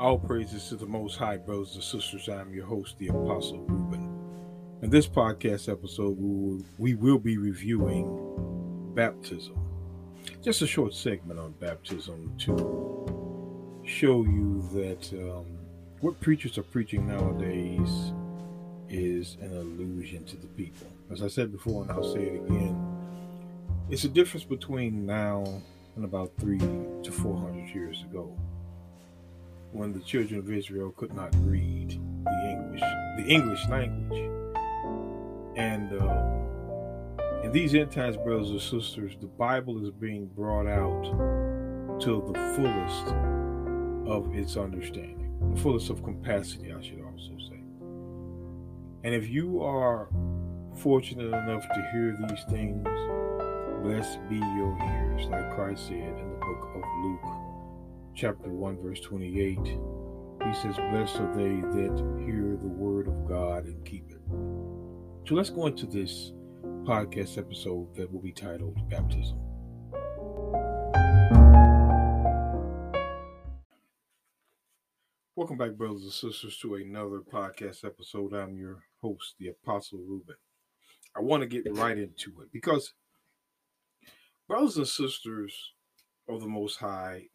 All praises to the Most High, brothers and sisters. I'm your host, the Apostle Ruben. In this podcast episode, we will, we will be reviewing baptism. Just a short segment on baptism to show you that um, what preachers are preaching nowadays is an illusion to the people. As I said before, and I'll say it again, it's a difference between now and about three to four hundred years ago when the children of Israel could not read the English, the English language. And uh, in these end times, brothers and sisters, the Bible is being brought out to the fullest of its understanding, the fullest of capacity, I should also say. And if you are fortunate enough to hear these things, blessed be your ears, like Christ said in the book of Luke chapter 1, verse 28, he says, Blessed are they that hear the word of God and keep it. So let's go into this podcast episode that will be titled Baptism. Welcome back, brothers and sisters, to another podcast episode. I'm your host, the Apostle Ruben. I want to get right into it because, brothers and sisters of the Most High,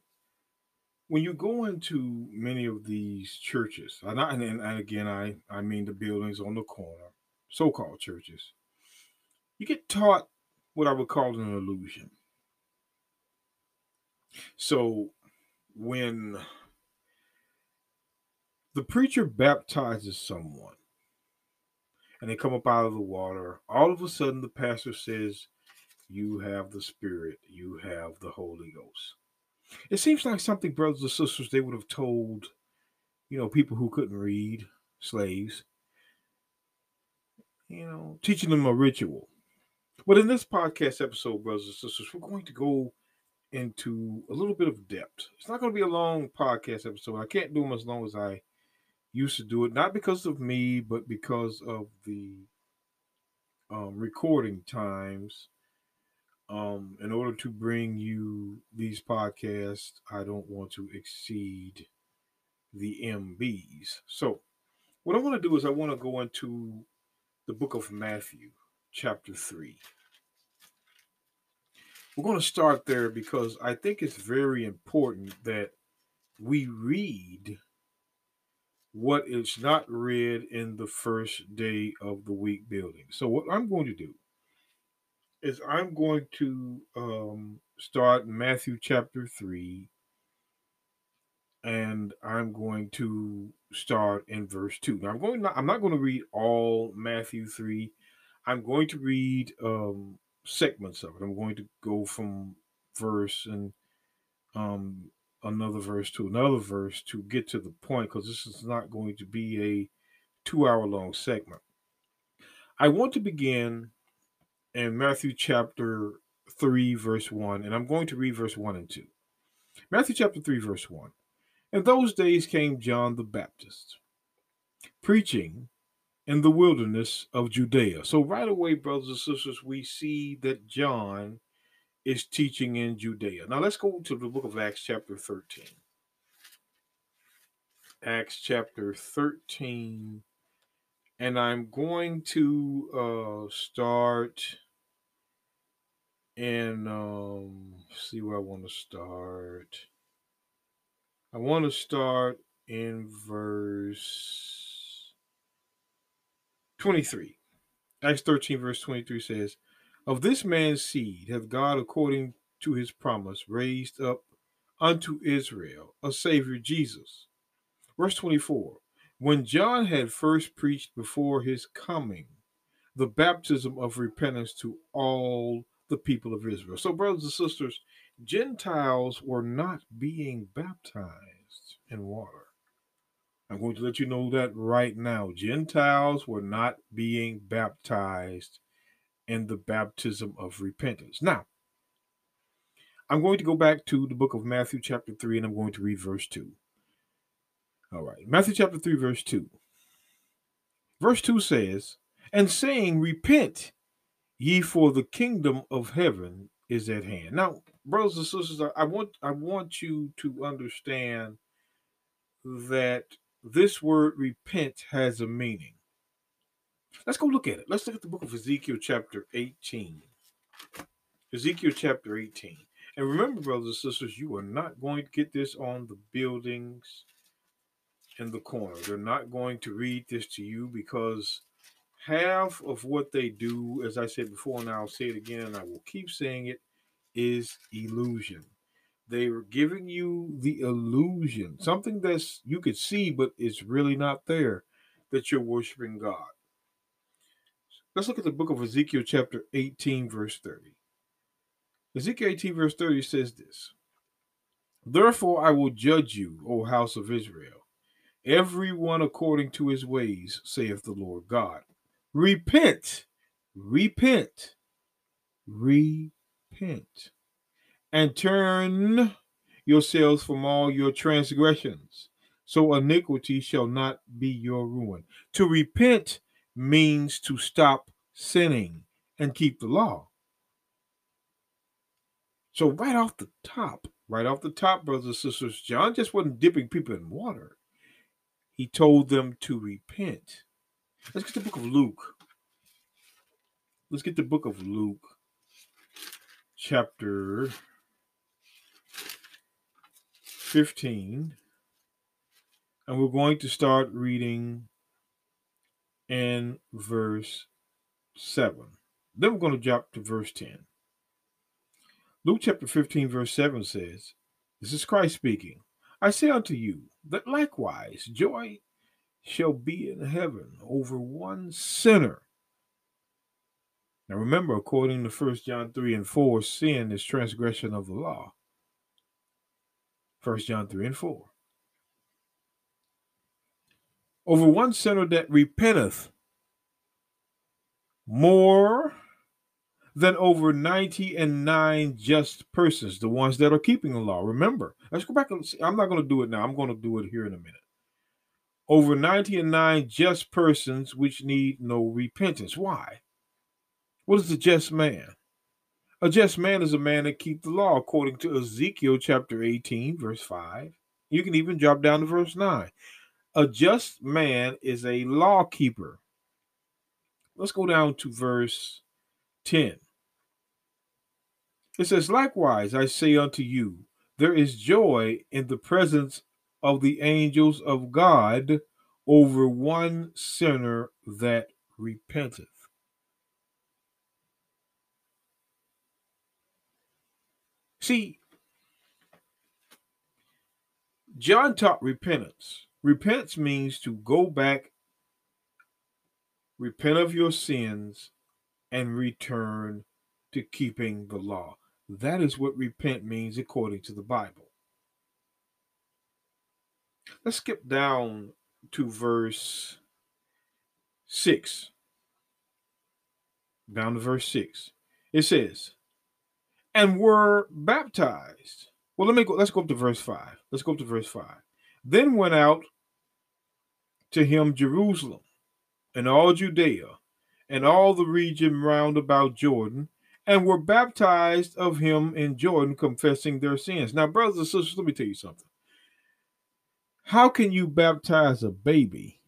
when you go into many of these churches, and, I, and, again, I, I mean the buildings on the corner, so called churches, you get taught what I would call an illusion. So when the preacher baptizes someone and they come up out of the water, all of a sudden the pastor says, You have the Spirit, you have the Holy Ghost. It seems like something brothers and sisters they would have told, you know, people who couldn't read, slaves, you know, teaching them a ritual. But in this podcast episode, brothers and sisters, we're going to go into a little bit of depth. It's not going to be a long podcast episode. I can't do them as long as I used to do it, not because of me, but because of the um, recording times um, in order to bring you these podcasts, I don't want to exceed the MBs. So, what I want to do is I want to go into the book of Matthew, chapter 3. We're going to start there because I think it's very important that we read what is not read in the first day of the week building. So, what I'm going to do is I'm going to um, start Matthew chapter 3, and I'm going to start in verse 2. Now, I'm going not, I'm not going to read all Matthew 3. I'm going to read um, segments of it. I'm going to go from verse and um, another verse to another verse to get to the point because this is not going to be a two hour long segment. I want to begin in Matthew chapter 3, verse 1, and I'm going to read verse 1 and 2. Matthew chapter 3, verse 1. In those days came John the Baptist, preaching in the wilderness of Judea. So, right away, brothers and sisters, we see that John is teaching in Judea. Now, let's go to the book of Acts, chapter 13. Acts chapter 13. And I'm going to uh, start and um see where I want to start. I want to start in verse 23. Acts 13, verse 23 says, Of this man's seed hath God, according to his promise, raised up unto Israel a Savior, Jesus. Verse 24 When John had first preached before his coming the baptism of repentance to all the people of Israel. So, brothers and sisters, Gentiles were not being baptized in water. I'm going to let you know that right now. Gentiles were not being baptized in the baptism of repentance. Now, I'm going to go back to the book of Matthew, chapter 3, and I'm going to read verse 2. All right, Matthew chapter 3, verse 2. Verse 2 says, And saying, Repent ye for the kingdom of heaven is at hand. Now, brothers and sisters, I want I want you to understand that this word repent has a meaning. Let's go look at it. Let's look at the book of Ezekiel, chapter 18. Ezekiel, chapter 18. And remember, brothers and sisters, you are not going to get this on the buildings in the corner. They're not going to read this to you because half of what they do, as I said before, and I'll say it again, and I will keep saying it, is illusion. They are giving you the illusion, something that's you could see, but it's really not there, that you're worshiping God. Let's look at the book of Ezekiel, chapter 18, verse 30. Ezekiel 18, verse 30 says this Therefore I will judge you, O house of Israel, every one according to his ways, saith the Lord God. Repent, repent, repent, and turn yourselves from all your transgressions, so iniquity shall not be your ruin. To repent means to stop sinning and keep the law. So, right off the top, right off the top, brothers and sisters, John just wasn't dipping people in water. He told them to repent. Let's get the book of Luke. Let's get the book of Luke, chapter 15. And we're going to start reading in verse 7. Then we're going to jump to verse 10. Luke chapter 15, verse 7 says, This is Christ speaking. I say unto you that likewise joy shall be in heaven over one sinner. Now remember, according to 1 John 3 and 4, sin is transgression of the law. 1 John 3 and 4 over one sinner that repenteth more than over 90 and 9 just persons, the ones that are keeping the law. Remember, let's go back and see. I'm not going to do it now. I'm going to do it here in a minute. Over 90 and 9 just persons which need no repentance. Why? What is a just man? A just man is a man that keep the law according to Ezekiel chapter 18, verse 5. You can even drop down to verse 9. A just man is a law keeper. Let's go down to verse 10. It says, Likewise, I say unto you, there is joy in the presence of the angels of God over one sinner that repenteth. See, John taught repentance. Repentance means to go back, repent of your sins, and return to keeping the law. That is what repent means according to the Bible. Let's skip down to verse 6. Down to verse 6. It says, and were baptized. Well, let me go, let's go up to verse 5. Let's go up to verse 5. Then went out to him Jerusalem and all Judea and all the region round about Jordan, and were baptized of him in Jordan, confessing their sins. Now, brothers and sisters, let me tell you something. How can you baptize a baby?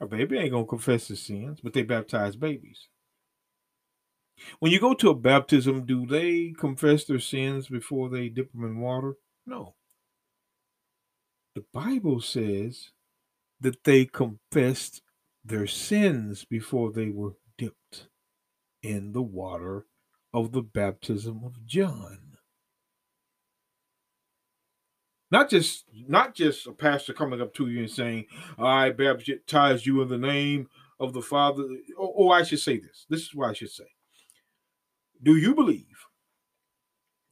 A baby ain't gonna confess his sins, but they baptize babies. When you go to a baptism, do they confess their sins before they dip them in water? No. The Bible says that they confessed their sins before they were dipped in the water of the baptism of John. Not just not just a pastor coming up to you and saying, I baptize you in the name of the Father. Or I should say this. This is what I should say. Do you believe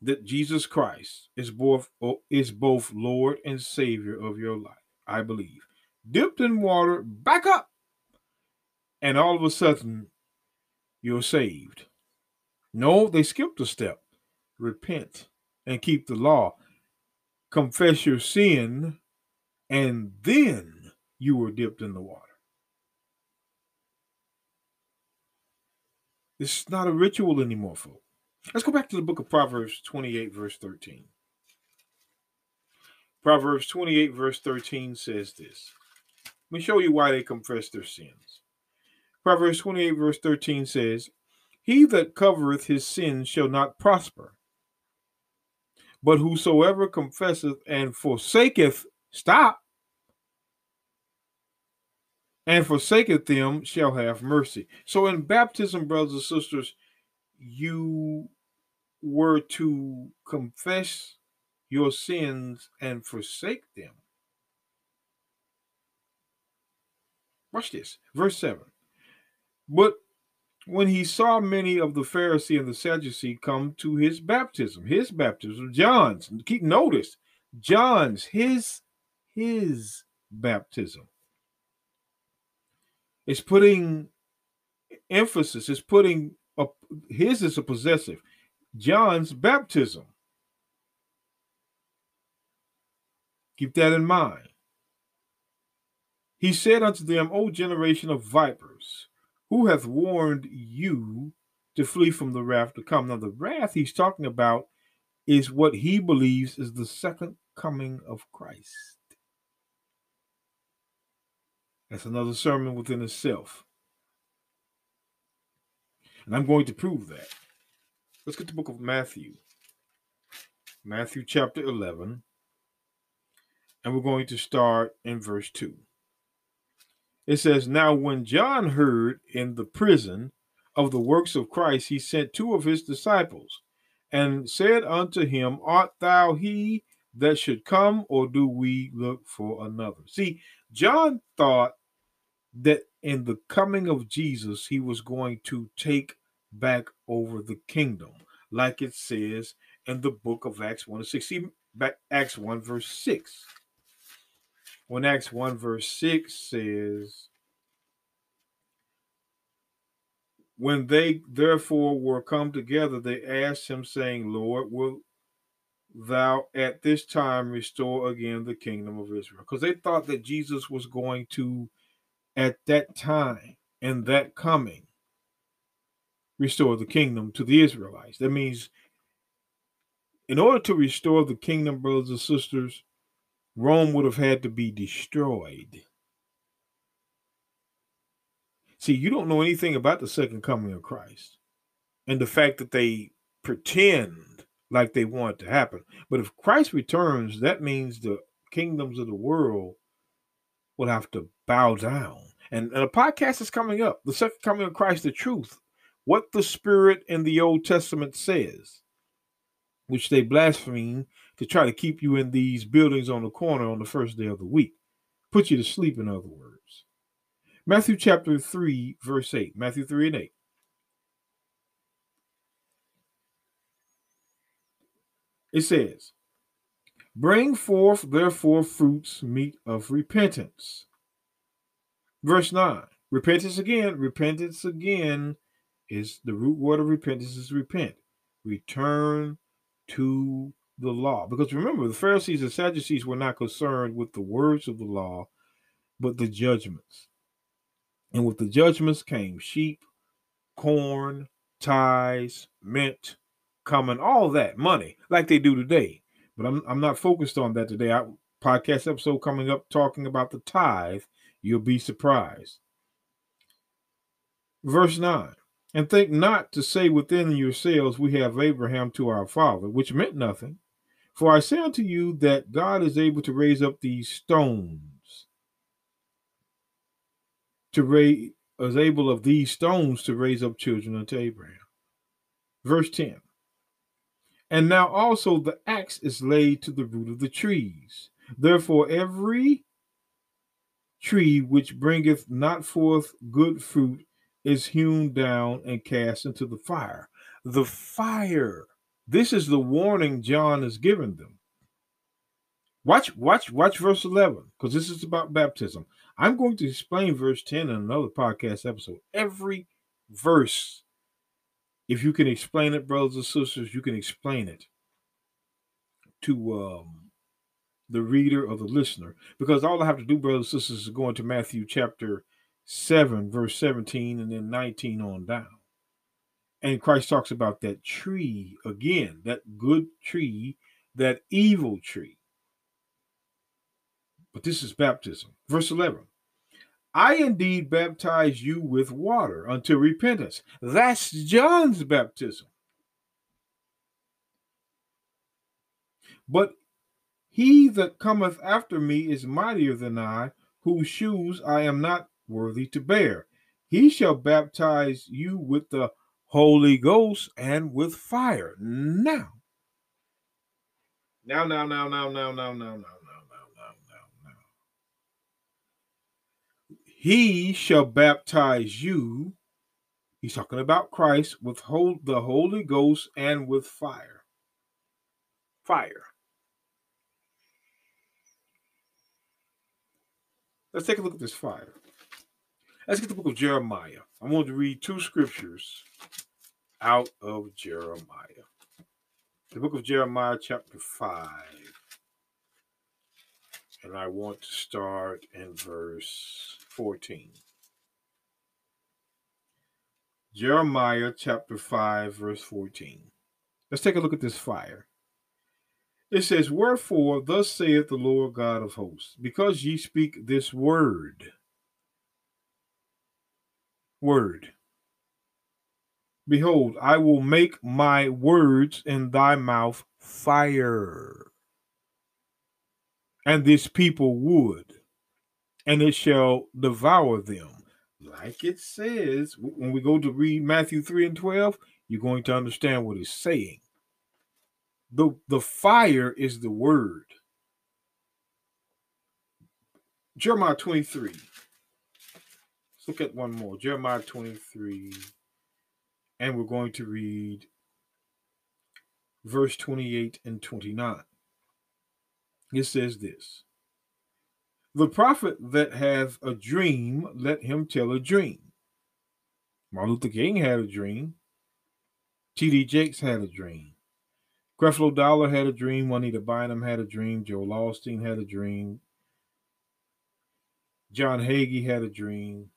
that Jesus Christ is both is both Lord and Savior of your life. I believe. Dipped in water, back up. And all of a sudden, you're saved. No, they skipped a step. Repent and keep the law. Confess your sin, and then you were dipped in the water. It's not a ritual anymore, folks. Let's go back to the book of Proverbs 28, verse 13. Proverbs 28, verse 13 says this. Let me show you why they confess their sins. Proverbs 28, verse 13 says, He that covereth his sins shall not prosper, but whosoever confesseth and forsaketh, stop, and forsaketh them shall have mercy. So in baptism, brothers and sisters, you were to confess your sins and forsake them. Watch this. Verse 7. But when he saw many of the Pharisee and the Sadducee come to his baptism, his baptism, John's, keep notice, John's, his, his baptism. It's putting emphasis, it's putting a, his is a possessive. John's baptism. Keep that in mind. He said unto them, O generation of vipers, who hath warned you to flee from the wrath to come? Now, the wrath he's talking about is what he believes is the second coming of Christ. That's another sermon within itself. And I'm going to prove that. Let's get the book of Matthew. Matthew chapter 11. And we're going to start in verse 2. It says, Now when John heard in the prison of the works of Christ, he sent two of his disciples and said unto him, Art thou he that should come, or do we look for another? See, John thought that in the coming of Jesus, he was going to take back over the kingdom, like it says in the book of Acts 1 and 6. See, back Acts 1, verse 6. When Acts 1, verse 6 says, When they therefore were come together, they asked him, saying, Lord, will thou at this time restore again the kingdom of Israel? Because they thought that Jesus was going to, at that time and that coming, restore the kingdom to the Israelites. That means, in order to restore the kingdom, brothers and sisters, Rome would have had to be destroyed. See, you don't know anything about the second coming of Christ and the fact that they pretend like they want it to happen. But if Christ returns, that means the kingdoms of the world will have to bow down. And, and a podcast is coming up the second coming of Christ, the truth what the Spirit in the Old Testament says, which they blaspheme to try to keep you in these buildings on the corner on the first day of the week. Put you to sleep, in other words. Matthew chapter 3, verse 8. Matthew 3 and 8. It says, Bring forth therefore fruits meet of repentance. Verse 9. Repentance again, repentance again is the root word of repentance is repent. Return to the law. Because remember, the Pharisees and Sadducees were not concerned with the words of the law, but the judgments. And with the judgments came sheep, corn, tithes, mint, common, all that money, like they do today. But I'm I'm not focused on that today. I podcast episode coming up talking about the tithe. You'll be surprised. Verse 9. And think not to say within yourselves, We have Abraham to our father, which meant nothing. For I say unto you that God is able to raise up these stones, to raise, is able of these stones to raise up children unto Abraham. Verse 10 And now also the axe is laid to the root of the trees. Therefore, every tree which bringeth not forth good fruit is hewn down and cast into the fire. The fire. This is the warning John is giving them. Watch, watch, watch verse 11, because this is about baptism. I'm going to explain verse 10 in another podcast episode. Every verse, if you can explain it, brothers and sisters, you can explain it to um, the reader or the listener. Because all I have to do, brothers and sisters, is go into Matthew chapter 7, verse 17, and then 19 on down. And Christ talks about that tree again, that good tree, that evil tree. But this is baptism. Verse 11 I indeed baptize you with water unto repentance. That's John's baptism. But he that cometh after me is mightier than I, whose shoes I am not worthy to bear. He shall baptize you with the Holy Ghost and with fire. Now, now, now, now, now, now, now, now, now, now, now, now, now. He shall baptize you. He's talking about Christ with hold the Holy Ghost and with fire. Fire. Let's take a look at this fire. Let's get the book of Jeremiah. I want to read two scriptures out of Jeremiah. The book of Jeremiah, chapter 5. And I want to start in verse 14. Jeremiah chapter 5, verse 14. Let's take a look at this fire. It says, Wherefore, thus saith the Lord God of hosts, because ye speak this word. Word. Behold, I will make my words in thy mouth fire, and this people wood, and it shall devour them. Like it says, when we go to read Matthew 3 and 12, you're going to understand what it's saying. The, the fire is the word. Jeremiah 23. Look at one more. Jeremiah 23. And we're going to read verse 28 and 29. It says this The prophet that hath a dream, let him tell a dream. Martin Luther King had a dream. T.D. Jakes had a dream. Creflo Dollar had a dream. Juanita Bynum had a dream. Joel Osteen had a dream. John Hagee had a dream.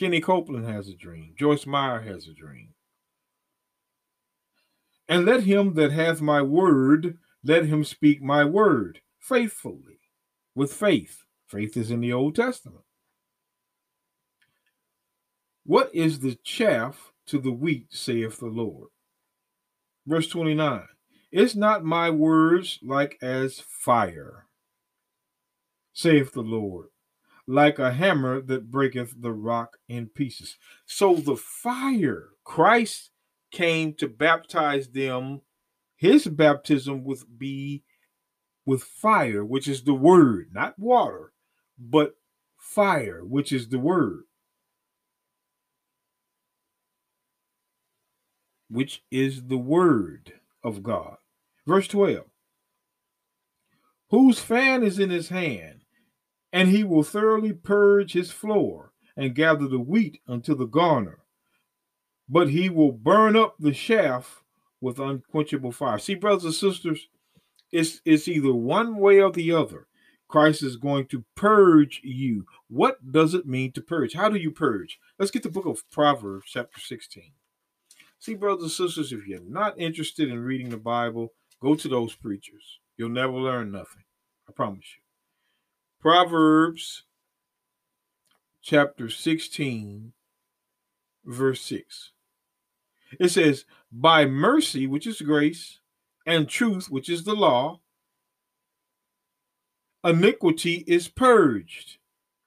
Kenny Copeland has a dream. Joyce Meyer has a dream. And let him that hath my word, let him speak my word faithfully, with faith. Faith is in the Old Testament. What is the chaff to the wheat, saith the Lord? Verse 29 Is not my words like as fire, saith the Lord, like a hammer that breaketh the rock in pieces. So the fire, Christ came to baptize them. His baptism would be with fire, which is the word, not water, but fire, which is the word. which is the word of God. Verse 12 Whose fan is in his hand, and he will thoroughly purge his floor and gather the wheat unto the garner. But he will burn up the chaff with unquenchable fire. See, brothers and sisters, it's, it's either one way or the other. Christ is going to purge you. What does it mean to purge? How do you purge? Let's get the book of Proverbs, chapter 16. See, brothers and sisters, if you're not interested in reading the Bible, go to those preachers. You'll never learn nothing. I promise you. Proverbs chapter 16, verse 6. It says, By mercy, which is grace, and truth, which is the law, iniquity is purged.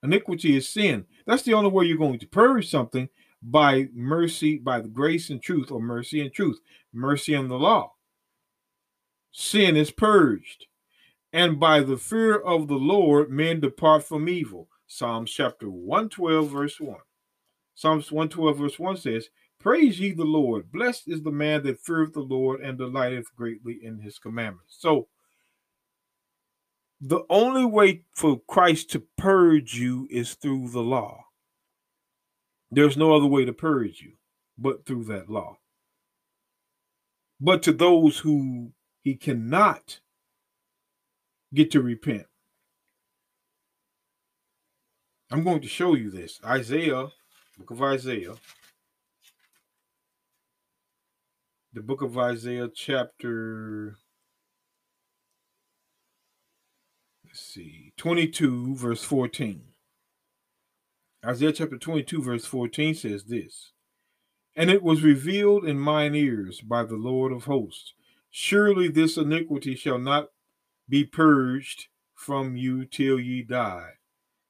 Iniquity is sin. That's the only way you're going to purge something by mercy, by the grace and truth, or mercy and truth, mercy and the law. Sin is purged. And by the fear of the Lord, men depart from evil. Psalms chapter 112, verse 1. Psalms 112, verse 1 says, Praise ye the Lord. Blessed is the man that feareth the Lord and delighteth greatly in his commandments. So, the only way for Christ to purge you is through the law. There's no other way to purge you but through that law. But to those who he cannot get to repent, I'm going to show you this. Isaiah, book of Isaiah, the book of Isaiah, chapter let's see, 22, verse 14. Isaiah chapter 22, verse 14 says this And it was revealed in mine ears by the Lord of hosts, surely this iniquity shall not be purged from you till ye die,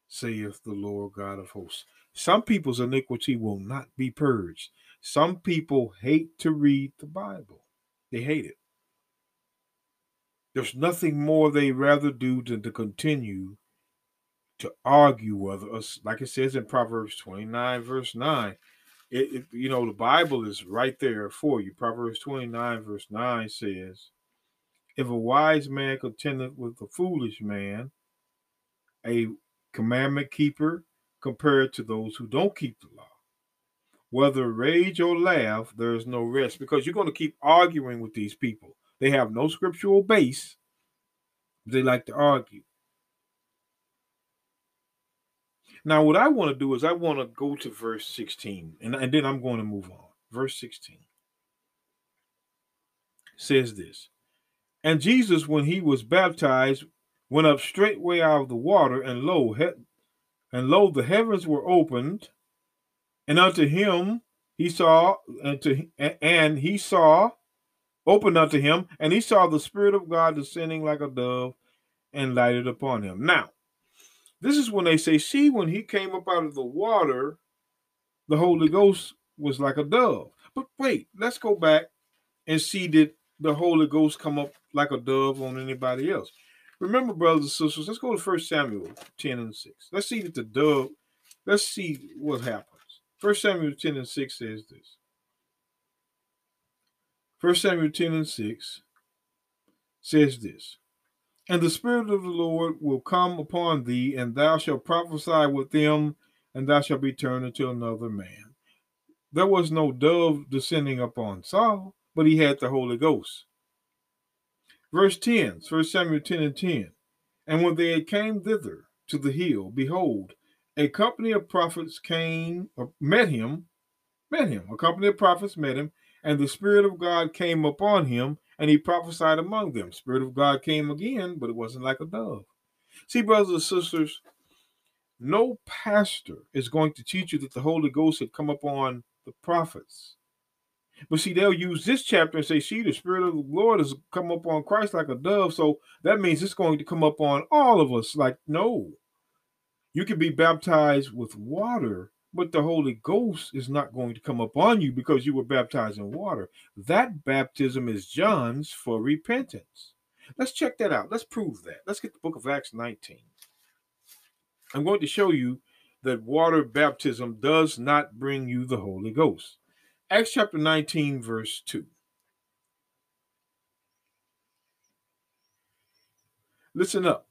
saith the Lord God of hosts. Some people's iniquity will not be purged. Some people hate to read the Bible, they hate it. There's nothing more they rather do than to continue to argue whether us, like it says in Proverbs 29, verse 9. It, it, you know, the Bible is right there for you. Proverbs 29, verse 9 says, If a wise man contendeth with a foolish man, a commandment keeper compared to those who don't keep the law. Whether rage or laugh, there is no rest because you're going to keep arguing with these people. They have no scriptural base. They like to argue. Now, what I want to do is I want to go to verse 16, and, and then I'm going to move on. Verse 16 says this And Jesus, when he was baptized, went up straightway out of the water, and lo, he- and lo, the heavens were opened, and unto him he saw, and he saw, opened unto him, and he saw the Spirit of God descending like a dove and lighted upon him. Now, this is when they say, see, when he came up out of the water, the Holy Ghost was like a dove. But wait, let's go back and see did the Holy Ghost come up like a dove on anybody else. Remember, brothers and sisters, let's go to First Samuel 10 and 6. Let's see that the dove, let's see what happens. First Samuel 10 and 6 says this. First Samuel 10 and 6 says this. And the Spirit of the Lord will come upon thee, and thou shalt prophesy with them, and thou shalt be turned into another man. There was no dove descending upon Saul, but he had the Holy Ghost. Verse 10, 1 Samuel 10 and 10. And when they came thither to the hill, behold, a company of prophets came, uh, met him, met him. A company of prophets met him, and the Spirit of God came upon him, and he prophesied among them. Spirit of God came again, but it wasn't like a dove. See, brothers and sisters, no pastor is going to teach you that the Holy Ghost had come upon the prophets. But see, they'll use this chapter and say, see, the Spirit of the Lord has come up on Christ like a dove. So that means it's going to come up on all of us. Like, no. You can be baptized with water, but the Holy Ghost is not going to come upon you because you were baptized in water. That baptism is John's for repentance. Let's check that out. Let's prove that. Let's get the book of Acts 19. I'm going to show you that water baptism does not bring you the Holy Ghost. Acts chapter 19, verse 2. Listen up.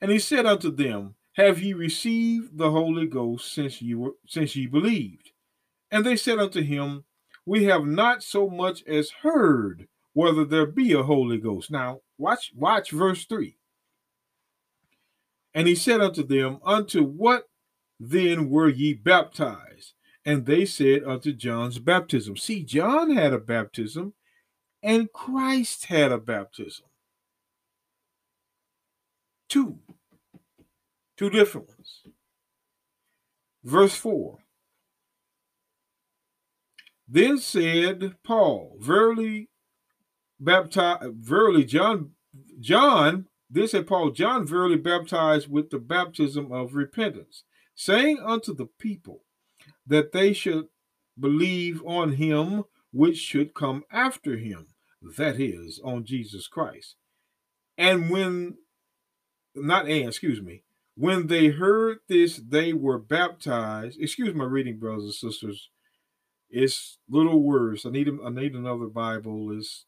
And he said unto them, Have ye received the Holy Ghost since ye were since ye believed? And they said unto him, We have not so much as heard whether there be a Holy Ghost. Now watch, watch verse 3. And he said unto them, Unto what then were ye baptized? And they said unto John's baptism. See, John had a baptism, and Christ had a baptism. Two. Two different ones. Verse 4. Then said Paul, Verily baptized, verily John, John, then said Paul, John verily baptized with the baptism of repentance, saying unto the people, that they should believe on him which should come after him, that is, on Jesus Christ. And when, not and, excuse me, when they heard this, they were baptized. Excuse my reading, brothers and sisters. It's little words. I need I need another Bible. Is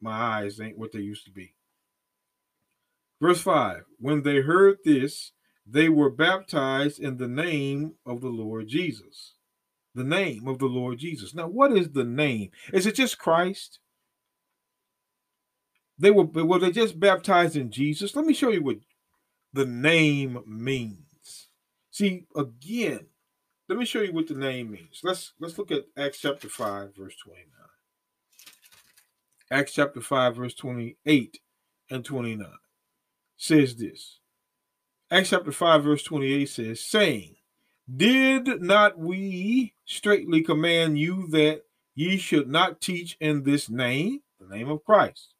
my eyes ain't what they used to be. Verse 5 When they heard this, they were baptized in the name of the Lord Jesus. The name of the Lord Jesus. Now, what is the name? Is it just Christ? They were were they just baptized in Jesus? Let me show you what the name means. See, again, let me show you what the name means. Let's let's look at Acts chapter 5, verse 29. Acts chapter 5, verse 28 and 29 says this. Acts chapter 5, verse 28 says, saying, Did not we straightly command you that ye should not teach in this name, the name of Christ?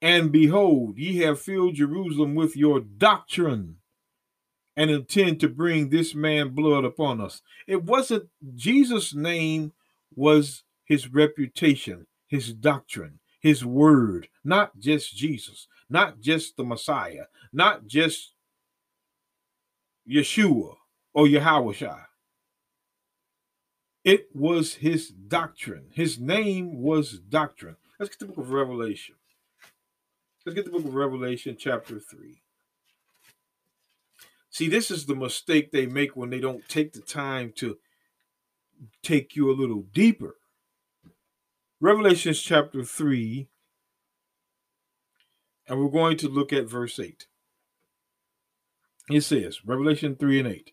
And behold, ye have filled Jerusalem with your doctrine and intend to bring this man blood upon us. It wasn't Jesus' name was his reputation, his doctrine, his word, not just Jesus, not just the Messiah, not just Yeshua or Yahweh. It was his doctrine. His name was doctrine. Let's get the book of Revelation. Let's get the book of Revelation, chapter 3. See, this is the mistake they make when they don't take the time to take you a little deeper. Revelations chapter 3, and we're going to look at verse 8. It says, Revelation 3 and 8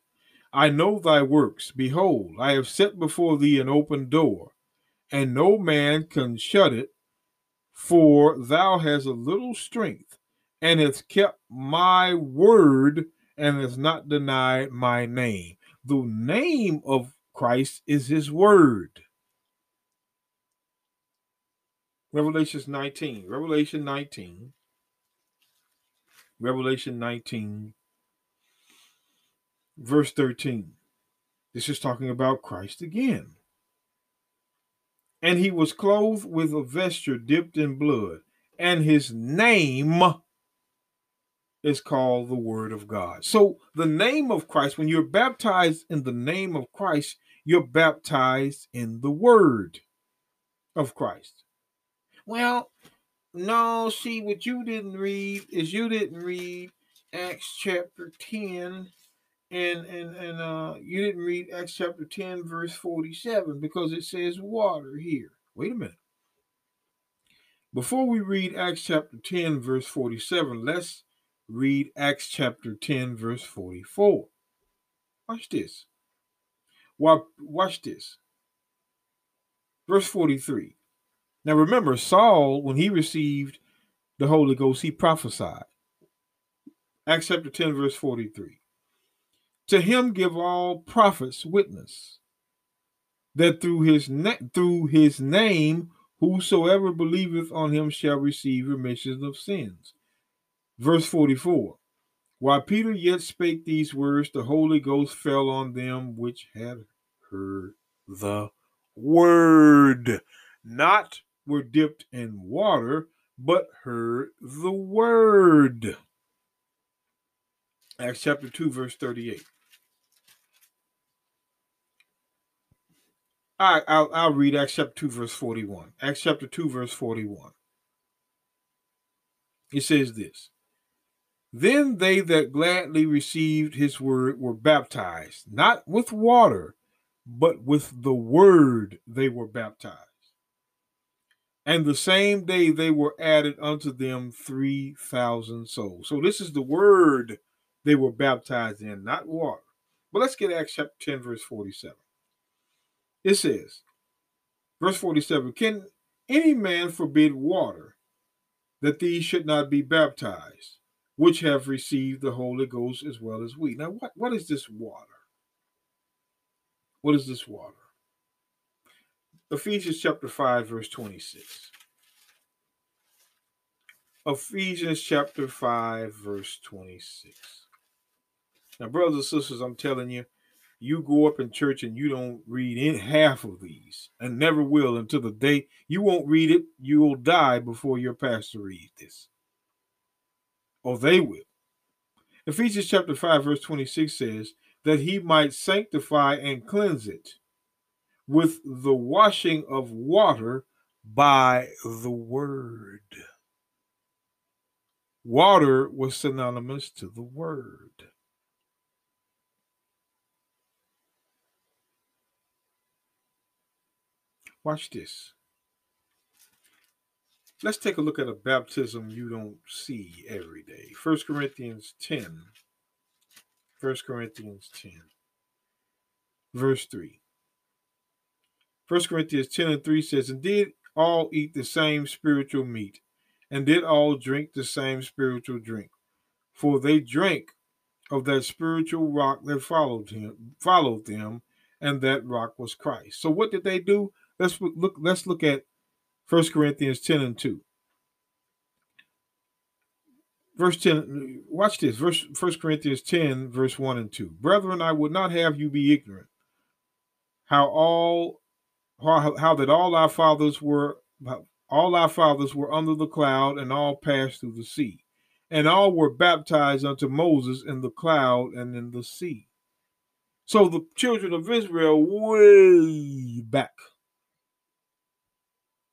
I know thy works. Behold, I have set before thee an open door, and no man can shut it, for thou hast a little strength, and hast kept my word, and hast not denied my name. The name of Christ is his word. Revelation 19. Revelation 19. Revelation 19, verse 13. This is talking about Christ again. And he was clothed with a vesture dipped in blood, and his name is called the Word of God. So, the name of Christ, when you're baptized in the name of Christ, you're baptized in the Word of Christ. Well, no, see, what you didn't read is you didn't read Acts chapter 10 and and and uh you didn't read Acts chapter 10 verse 47 because it says water here. Wait a minute. Before we read Acts chapter 10 verse 47, let's read Acts chapter 10 verse 44. Watch this. Watch this. Verse 43. Now remember, Saul, when he received the Holy Ghost, he prophesied. Acts chapter 10, verse 43. To him give all prophets witness that through his na- through his name whosoever believeth on him shall receive remission of sins. Verse 44. While Peter yet spake these words, the Holy Ghost fell on them which had heard the word, not were dipped in water, but heard the word. Acts chapter 2, verse 38. All right, I'll, I'll read Acts chapter 2, verse 41. Acts chapter 2, verse 41. It says this Then they that gladly received his word were baptized, not with water, but with the word they were baptized. And the same day they were added unto them 3,000 souls. So this is the word they were baptized in, not water. But let's get Acts chapter 10, verse 47. It says, verse 47 Can any man forbid water that these should not be baptized, which have received the Holy Ghost as well as we? Now, what, what is this water? What is this water? Ephesians chapter 5, verse 26. Ephesians chapter 5, verse 26. Now, brothers and sisters, I'm telling you, you go up in church and you don't read in half of these and never will until the day you won't read it, you'll die before your pastor reads this. Or they will. Ephesians chapter 5, verse 26 says, that he might sanctify and cleanse it with the washing of water by the word. Water was synonymous to the word. Watch this. Let's take a look at a baptism you don't see every day. 1 Corinthians 10. 1 Corinthians 10, verse 3. 1 Corinthians 10 and 3 says, And did all eat the same spiritual meat, and did all drink the same spiritual drink. for they drank of that spiritual rock that followed him, followed them, and that rock was Christ. So what did they do? Let's look. Let's look at 1 Corinthians 10 and 2. Verse 10, watch this. Verse 1 Corinthians 10, verse 1 and 2. Brethren, I would not have you be ignorant how all how, how that all our fathers were all our fathers were under the cloud and all passed through the sea and all were baptized unto Moses in the cloud and in the sea. So the children of Israel, way back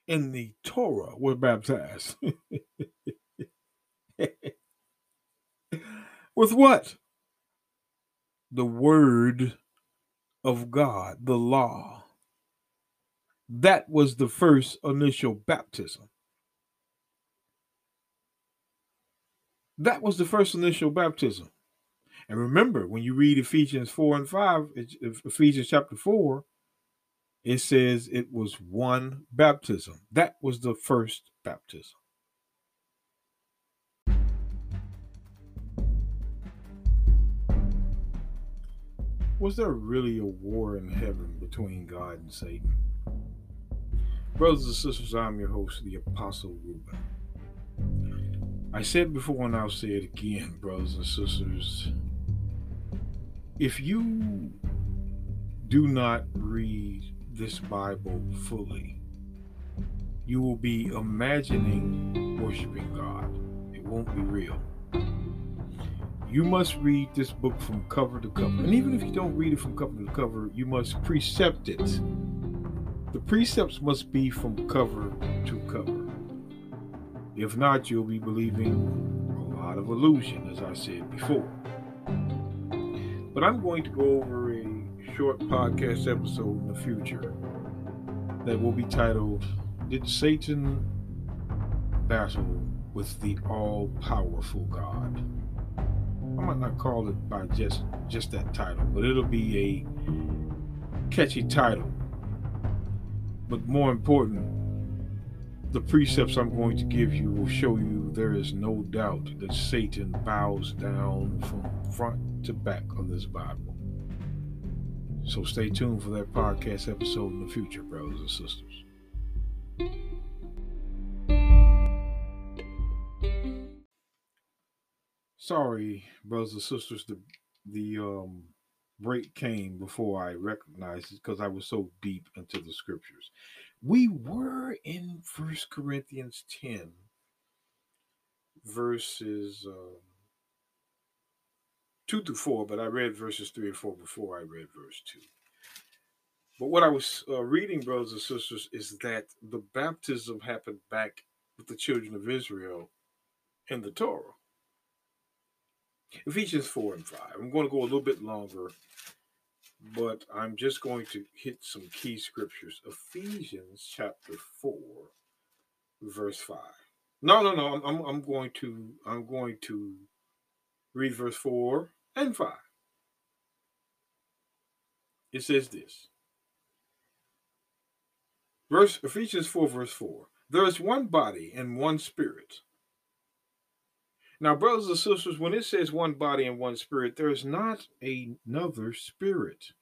in the Torah, were baptized. With what? The word of God, the law. That was the first initial baptism. That was the first initial baptism. And remember, when you read Ephesians 4 and 5, Ephesians chapter 4, it says it was one baptism. That was the first baptism. Was there really a war in heaven between God and Satan? Brothers and sisters, I'm your host, the Apostle Reuben. I said before and I'll say it again, brothers and sisters. If you do not read this Bible fully, you will be imagining worshiping God. It won't be real. You must read this book from cover to cover. And even if you don't read it from cover to cover, you must precept it. The precepts must be from cover to cover. If not, you'll be believing a lot of illusion, as I said before. But I'm going to go over short podcast episode in the future that will be titled Did Satan Battle with the All Powerful God? I might not call it by just just that title, but it'll be a catchy title. But more important, the precepts I'm going to give you will show you there is no doubt that Satan bows down from front to back on this Bible. So stay tuned for that podcast episode in the future, brothers and sisters. Sorry, brothers and sisters, the the um break came before I recognized it because I was so deep into the scriptures. We were in First Corinthians 10, verses um, 2 to 4, but I read verses 3 and 4 before I read verse 2. But what I was uh, reading, brothers and sisters, is that the baptism happened back with the children of Israel in the Torah. Ephesians 4 and 5. I'm going to go a little bit longer but I'm just going to hit some key scriptures. Ephesians chapter 4, verse 5. No, no, no. I'm, I'm going to I'm going to read verse 4 and 5. It says this. Verse Ephesians 4, verse 4. There is one body and one spirit. Now, brothers and sisters, when it says one body and one spirit, there is not another spirit.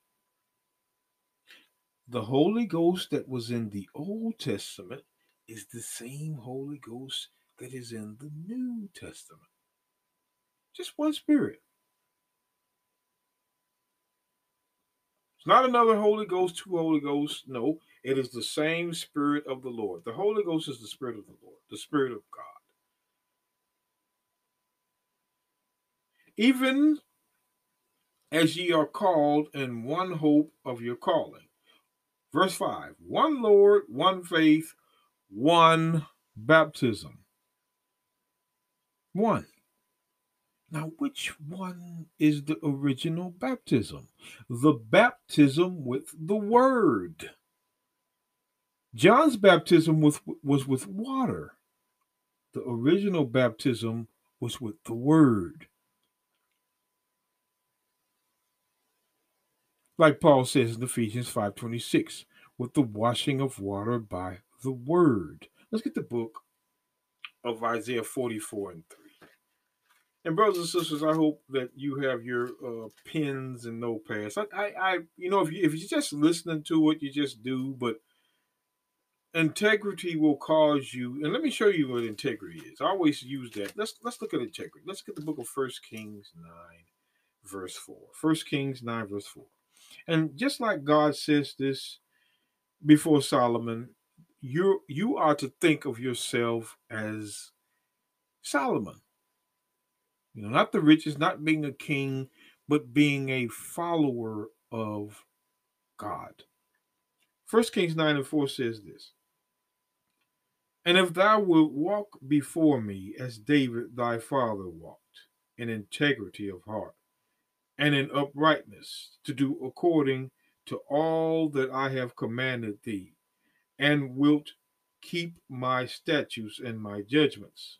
The Holy Ghost that was in the Old Testament is the same Holy Ghost that is in the New Testament. Just one spirit. Not another Holy Ghost, two Holy Ghosts. No, it is the same Spirit of the Lord. The Holy Ghost is the Spirit of the Lord, the Spirit of God. even as ye are called in one hope of your calling. Verse 5 one Lord, one faith, one baptism. One. Now, which one is the original baptism? The baptism with the Word. John's baptism was, was with water. The original baptism was with the Word. like Paul says in Ephesians 5:26, with the washing of water by the word. Let's get the book of Isaiah 44 and 3. And brothers and sisters, I hope that you have your uh, pens and notepads. I, I, I, you know, if you if you're just listening to it, you just do. But integrity will cause you. And let me show you what integrity is. I always use that. Let's let's look at integrity. Let's get the book of First Kings nine, verse four. First Kings nine, verse four. And just like God says this before Solomon, you you are to think of yourself as Solomon. You know, not the richest, not being a king, but being a follower of God. First Kings 9 and 4 says this. And if thou wilt walk before me as David thy father walked, in integrity of heart, and in uprightness, to do according to all that I have commanded thee, and wilt keep my statutes and my judgments,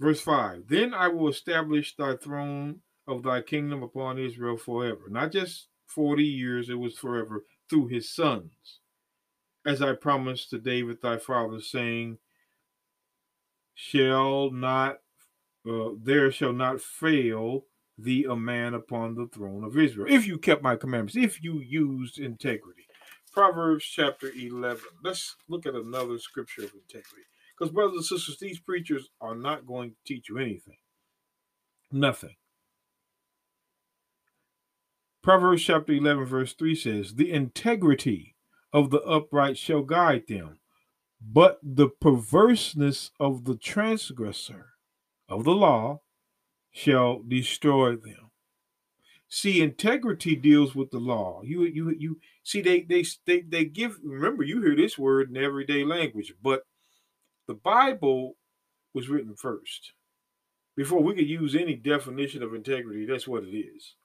Verse 5 Then I will establish thy throne of thy kingdom upon Israel forever. Not just 40 years, it was forever through his sons. As I promised to David thy father, saying, Shall not, uh, there shall not fail thee a man upon the throne of Israel, if you kept my commandments, if you used integrity. Proverbs chapter 11. Let's look at another scripture of integrity. Because, brothers and sisters, these preachers are not going to teach you anything. Nothing. Proverbs chapter 11, verse 3 says, The integrity of the upright shall guide them, but the perverseness of the transgressor of the law shall destroy them. See, integrity deals with the law. You, you, you. See, they, they, they, they give. Remember, you hear this word in everyday language, but the Bible was written first. Before we could use any definition of integrity, that's what it is.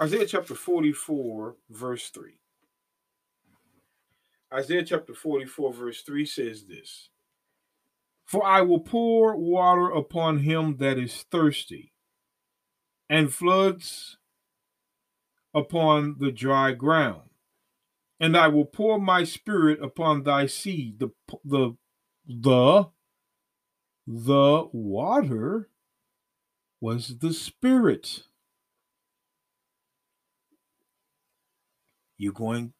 Isaiah chapter 44, verse 3. Isaiah chapter 44, verse 3 says this For I will pour water upon him that is thirsty, and floods upon the dry ground and I will pour my spirit upon thy seed. The the the the water was the spirit. You're going.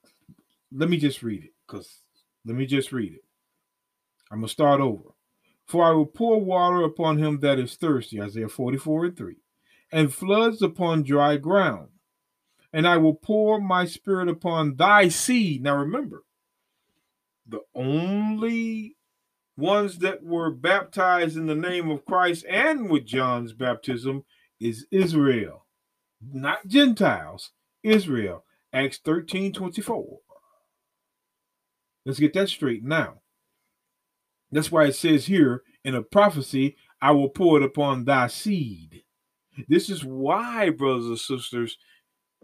Let me just read it, because let me just read it. I'm gonna start over. For I will pour water upon him that is thirsty, Isaiah 44 and 3, and floods upon dry ground and I will pour my spirit upon thy seed. Now remember, the only ones that were baptized in the name of Christ and with John's baptism is Israel, not Gentiles, Israel. Acts 13 24. Let's get that straight now. That's why it says here in a prophecy, I will pour it upon thy seed. This is why, brothers and sisters,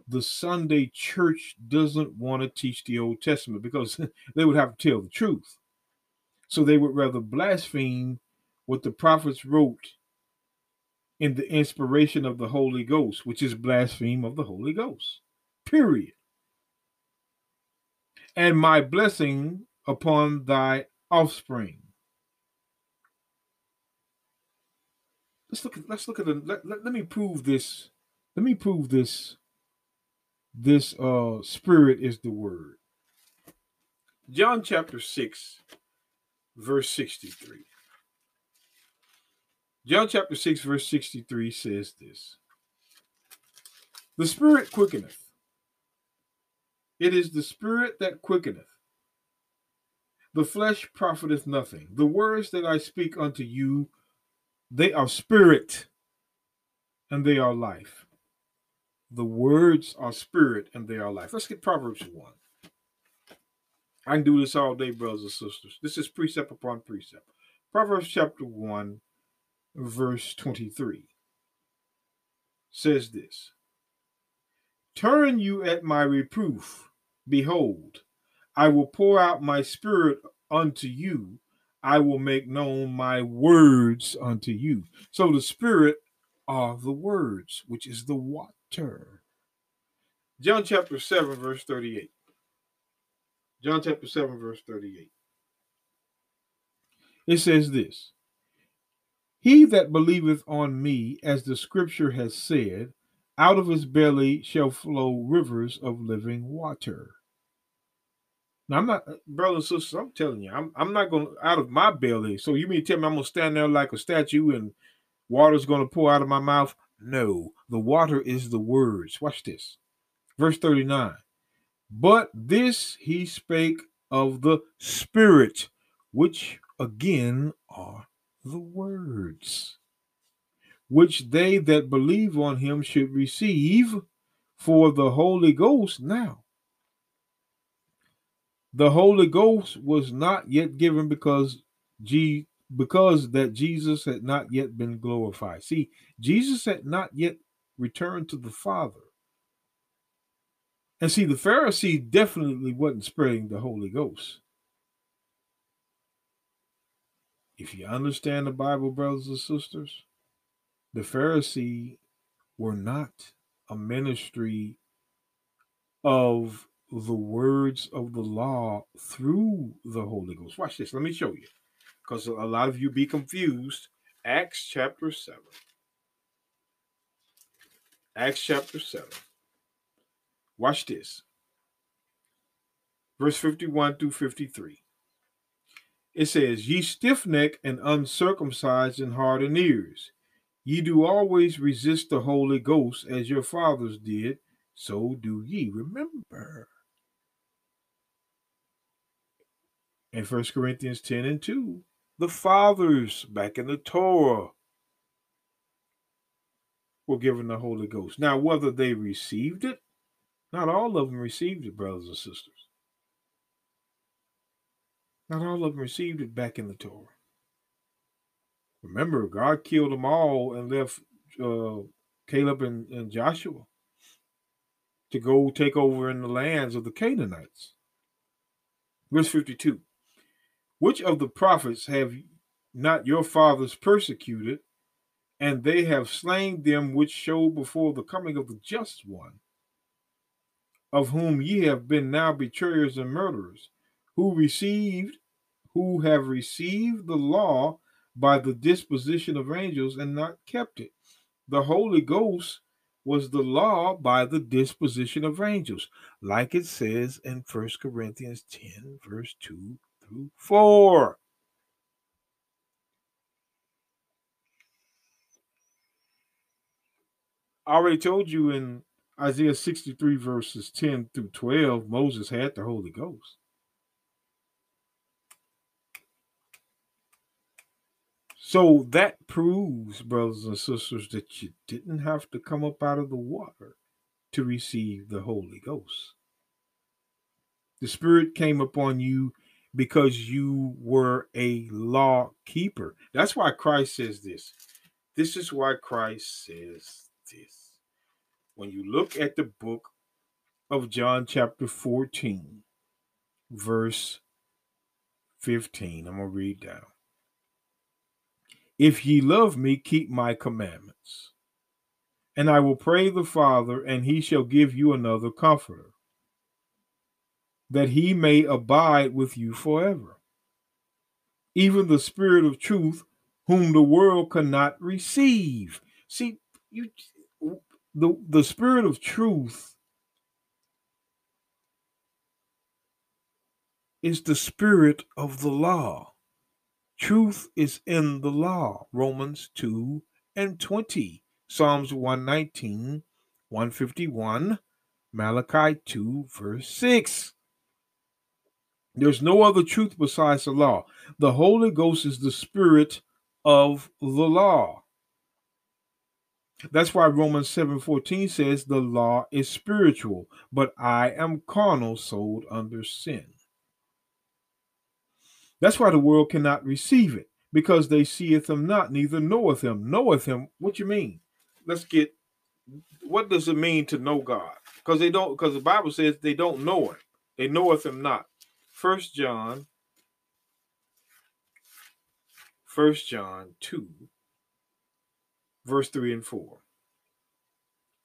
the Sunday church doesn't want to teach the Old Testament because they would have to tell the truth. So they would rather blaspheme what the prophets wrote in the inspiration of the Holy Ghost, which is blaspheme of the Holy Ghost. Period. And my blessing upon thy offspring. Let's look at let's look at the let, let, let me prove this. Let me prove this this uh spirit is the word. John chapter 6, verse 63. John chapter 6, verse 63 says this The spirit quickeneth. It is the spirit that quickeneth. The flesh profiteth nothing. The words that I speak unto you, they are spirit and they are life. The words are spirit and they are life. Let's get Proverbs 1. I can do this all day, brothers and sisters. This is precept upon precept. Proverbs chapter 1, verse 23 says this Turn you at my reproof. Behold, I will pour out my spirit unto you. I will make known my words unto you. So the spirit are the words, which is the water. John chapter 7, verse 38. John chapter 7, verse 38. It says this He that believeth on me, as the scripture has said, out of his belly shall flow rivers of living water. Now I'm not, uh, brothers and sisters. I'm telling you, I'm I'm not going out of my belly. So you mean to tell me I'm gonna stand there like a statue and water's gonna pour out of my mouth? No, the water is the words. Watch this, verse thirty nine. But this he spake of the Spirit, which again are the words, which they that believe on him should receive, for the Holy Ghost now the Holy Ghost was not yet given because G because that Jesus had not yet been glorified. See, Jesus had not yet returned to the Father. And see, the Pharisee definitely wasn't spreading the Holy Ghost. If you understand the Bible, brothers and sisters, the Pharisee were not a ministry of the words of the law through the Holy Ghost. Watch this. Let me show you. Because a lot of you be confused. Acts chapter 7. Acts chapter 7. Watch this. Verse 51 through 53. It says, Ye stiff necked and uncircumcised in heart and ears, ye do always resist the Holy Ghost as your fathers did, so do ye. Remember, in 1 Corinthians 10 and 2. The fathers back in the Torah were given the Holy Ghost. Now, whether they received it, not all of them received it, brothers and sisters. Not all of them received it back in the Torah. Remember, God killed them all and left uh, Caleb and, and Joshua to go take over in the lands of the Canaanites. Verse 52 which of the prophets have not your fathers persecuted? And they have slain them which showed before the coming of the just one, of whom ye have been now betrayers and murderers, who received, who have received the law by the disposition of angels and not kept it. The Holy Ghost was the law by the disposition of angels, like it says in 1 Corinthians 10, verse 2 through 4. I already told you in Isaiah 63, verses 10 through 12, Moses had the Holy Ghost. So that proves, brothers and sisters, that you didn't have to come up out of the water to receive the Holy Ghost. The Spirit came upon you because you were a law keeper. That's why Christ says this. This is why Christ says this. When you look at the book of John, chapter 14, verse 15, I'm going to read down. If ye love me, keep my commandments. And I will pray the Father, and he shall give you another comforter that he may abide with you forever. Even the Spirit of truth, whom the world cannot receive. See, you the, the Spirit of truth is the spirit of the law. Truth is in the law. Romans 2 and 20. Psalms 119, 151, Malachi 2, verse 6. There's no other truth besides the law. The Holy Ghost is the spirit of the law. That's why Romans 7:14 says the law is spiritual, but I am carnal, sold under sin. That's why the world cannot receive it, because they seeth him not, neither knoweth him. Knoweth him, what you mean? Let's get what does it mean to know God? Because they don't because the Bible says they don't know him. They knoweth him not. First John, First John 2, verse 3 and 4.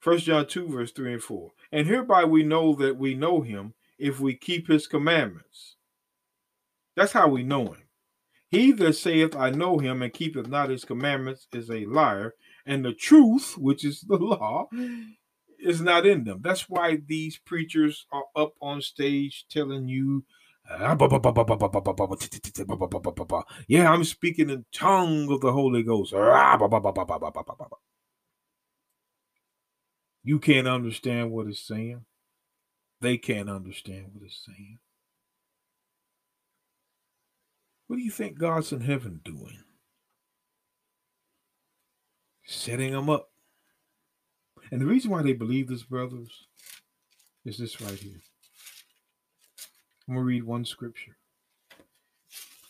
First John 2, verse 3 and 4. And hereby we know that we know him if we keep his commandments. That's how we know him. He that saith, I know him, and keepeth not his commandments is a liar, and the truth, which is the law, is not in them. That's why these preachers are up on stage telling you, yeah, I'm speaking in tongue of the Holy Ghost. You can't understand what it's saying. They can't understand what it's saying. What do you think God's in heaven doing? Setting them up. And the reason why they believe this, brothers, is this right here. I'm going to read one scripture.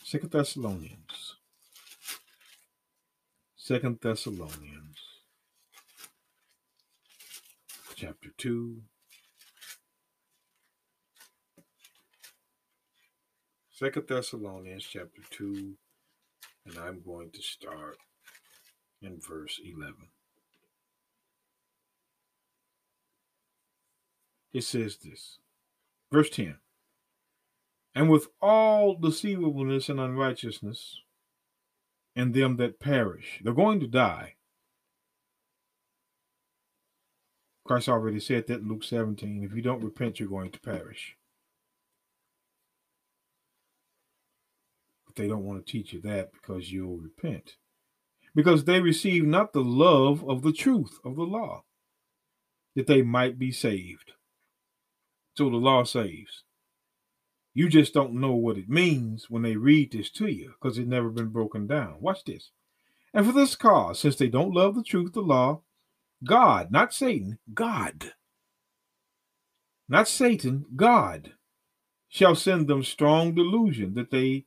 Second Thessalonians. Second Thessalonians. Chapter 2. Second Thessalonians chapter 2, and I'm going to start in verse 11. It says this, verse 10 And with all deceivableness and unrighteousness, in them that perish, they're going to die. Christ already said that in Luke 17 if you don't repent, you're going to perish. But they don't want to teach you that because you'll repent. Because they receive not the love of the truth of the law, that they might be saved. So the law saves. You just don't know what it means when they read this to you because it's never been broken down. Watch this. And for this cause, since they don't love the truth, the law, God, not Satan, God, not Satan, God, shall send them strong delusion that they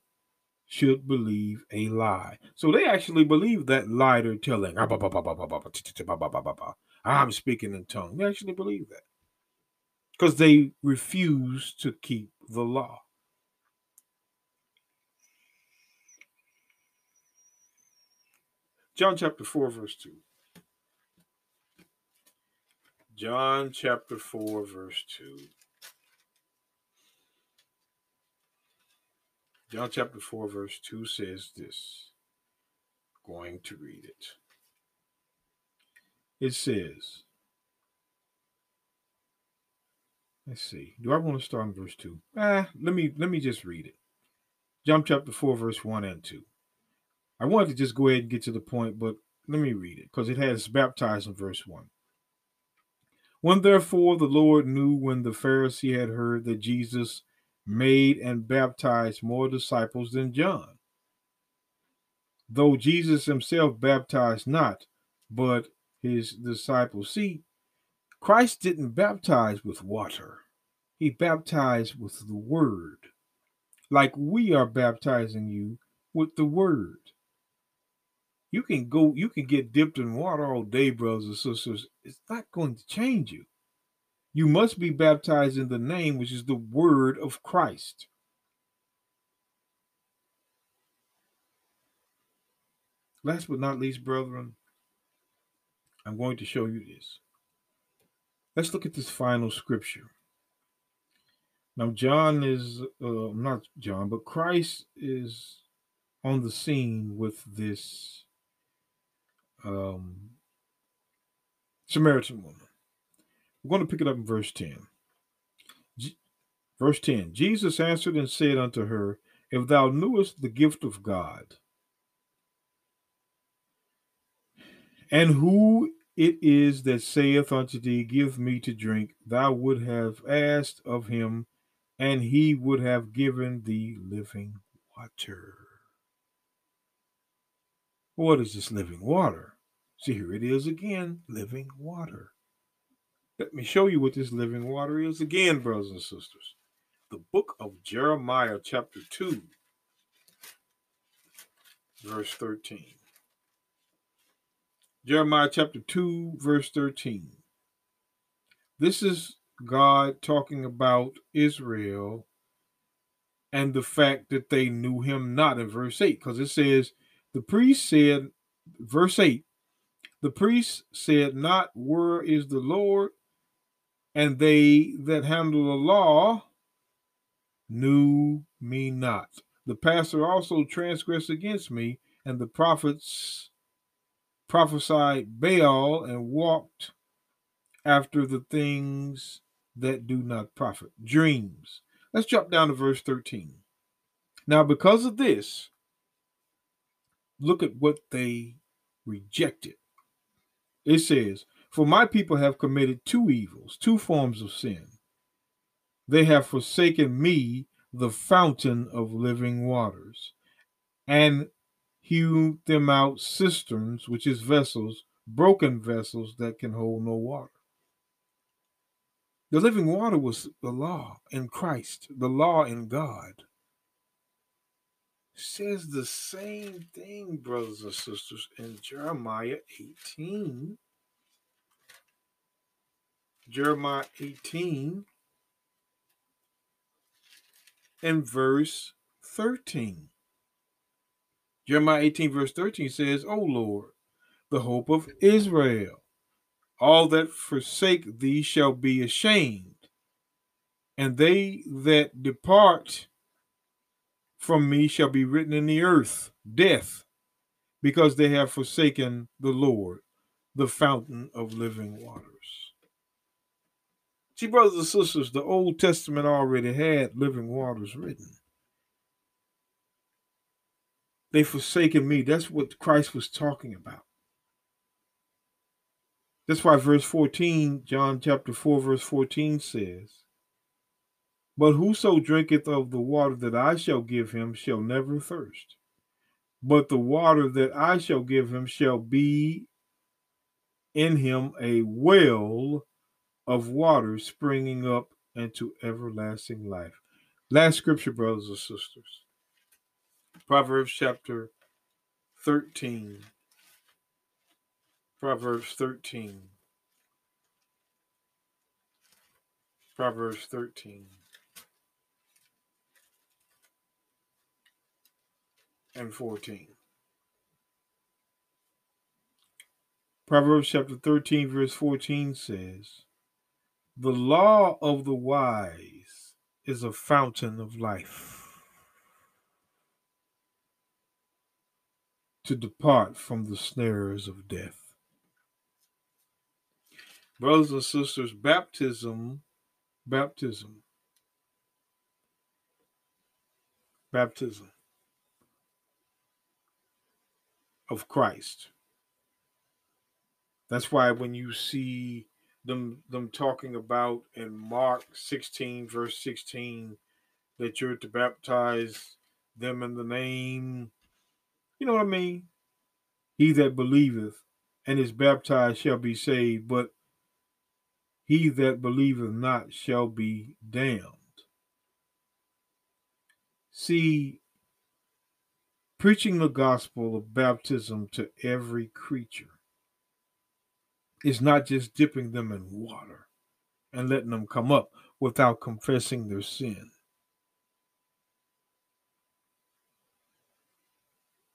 should believe a lie. So they actually believe that lie they're telling. I'm speaking in tongue. They actually believe that because they refuse to keep the law. John chapter 4, verse 2. John chapter 4, verse 2. John chapter 4, verse 2 says this. Going to read it. It says, let's see. Do I want to start in verse 2? Ah, let me let me just read it. John chapter 4, verse 1 and 2. I wanted to just go ahead and get to the point, but let me read it because it has baptized in verse 1. When therefore the Lord knew when the Pharisee had heard that Jesus made and baptized more disciples than John. Though Jesus himself baptized not, but his disciples. See, Christ didn't baptize with water, he baptized with the word, like we are baptizing you with the word. You can go, you can get dipped in water all day, brothers and sisters. It's not going to change you you must be baptized in the name, which is the word of Christ. Last but not least, brethren, I'm going to show you this. Let's look at this final scripture. Now, John is, uh, not John, but Christ is on the scene with this um, Samaritan woman. We're going to pick it up in verse 10. G- verse 10 Jesus answered and said unto her, If thou knewest the gift of God, and who it is that saith unto thee, Give me to drink, thou would have asked of him, and he would have given thee living water. What is this living water? See, here it is again living water. Let me show you what this living water is again, brothers and sisters. The book of Jeremiah, chapter 2, verse 13. Jeremiah chapter 2, verse 13. This is God talking about Israel and the fact that they knew him not in verse 8, because it says, The priest said, verse 8, the priest said not, Where is the Lord? and they that handle the law knew me not. The pastor also transgressed against me, and the prophets prophesied Baal and walked after the things that do not profit. Dreams. Let's jump down to verse 13. Now, because of this, look at what they rejected. It says, For my people have committed two evils, two forms of sin. They have forsaken me, the fountain of living waters, and hewed them out cisterns, which is vessels, broken vessels that can hold no water. The living water was the law in Christ, the law in God. Says the same thing, brothers and sisters, in Jeremiah 18. Jeremiah 18 and verse 13. Jeremiah 18, verse 13 says, O Lord, the hope of Israel, all that forsake thee shall be ashamed, and they that depart from me shall be written in the earth, death, because they have forsaken the Lord, the fountain of living waters. See, brothers and sisters, the Old Testament already had living waters written. They forsaken me. That's what Christ was talking about. That's why verse 14, John chapter 4, verse 14 says, But whoso drinketh of the water that I shall give him shall never thirst. But the water that I shall give him shall be in him a well of water springing up into everlasting life. Last scripture, brothers and sisters. Proverbs chapter 13. Proverbs 13. Proverbs 13. And 14. Proverbs chapter 13, verse 14 says, The law of the wise is a fountain of life. To depart from the snares of death. Brothers and sisters, baptism, baptism, baptism of Christ. That's why when you see them them talking about in Mark 16 verse 16 that you're to baptize them in the name you know what I mean he that believeth and is baptized shall be saved but he that believeth not shall be damned. See, preaching the gospel of baptism to every creature is not just dipping them in water and letting them come up without confessing their sin.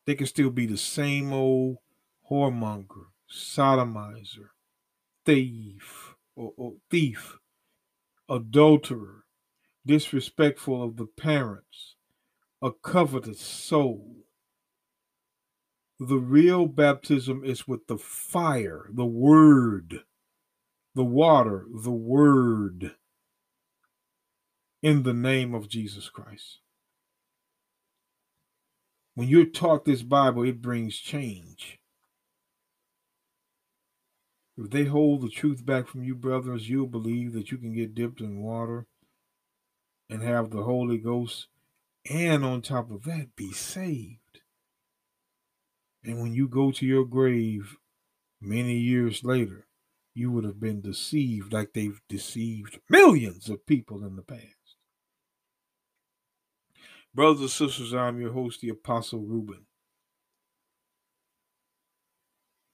They can still be the same old whoremonger, sodomizer, thief, or, or thief, adulterer, disrespectful of the parents, a covetous soul. The real baptism is with the fire, the word, the water, the word, in the name of Jesus Christ. When you're taught this Bible, it brings change. If they hold the truth back from you, brothers, you'll believe that you can get dipped in water and have the Holy Ghost, and on top of that, be saved. And when you go to your grave many years later, you would have been deceived like they've deceived millions of people in the past. Brothers and sisters, I'm your host, the Apostle Reuben.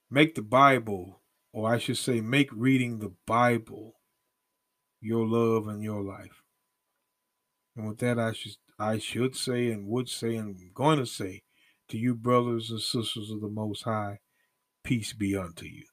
Make the Bible or I should say, make reading the Bible your love and your life. And with that, I should I should say and would say and I'm going to say to you, brothers and sisters of the Most High, peace be unto you.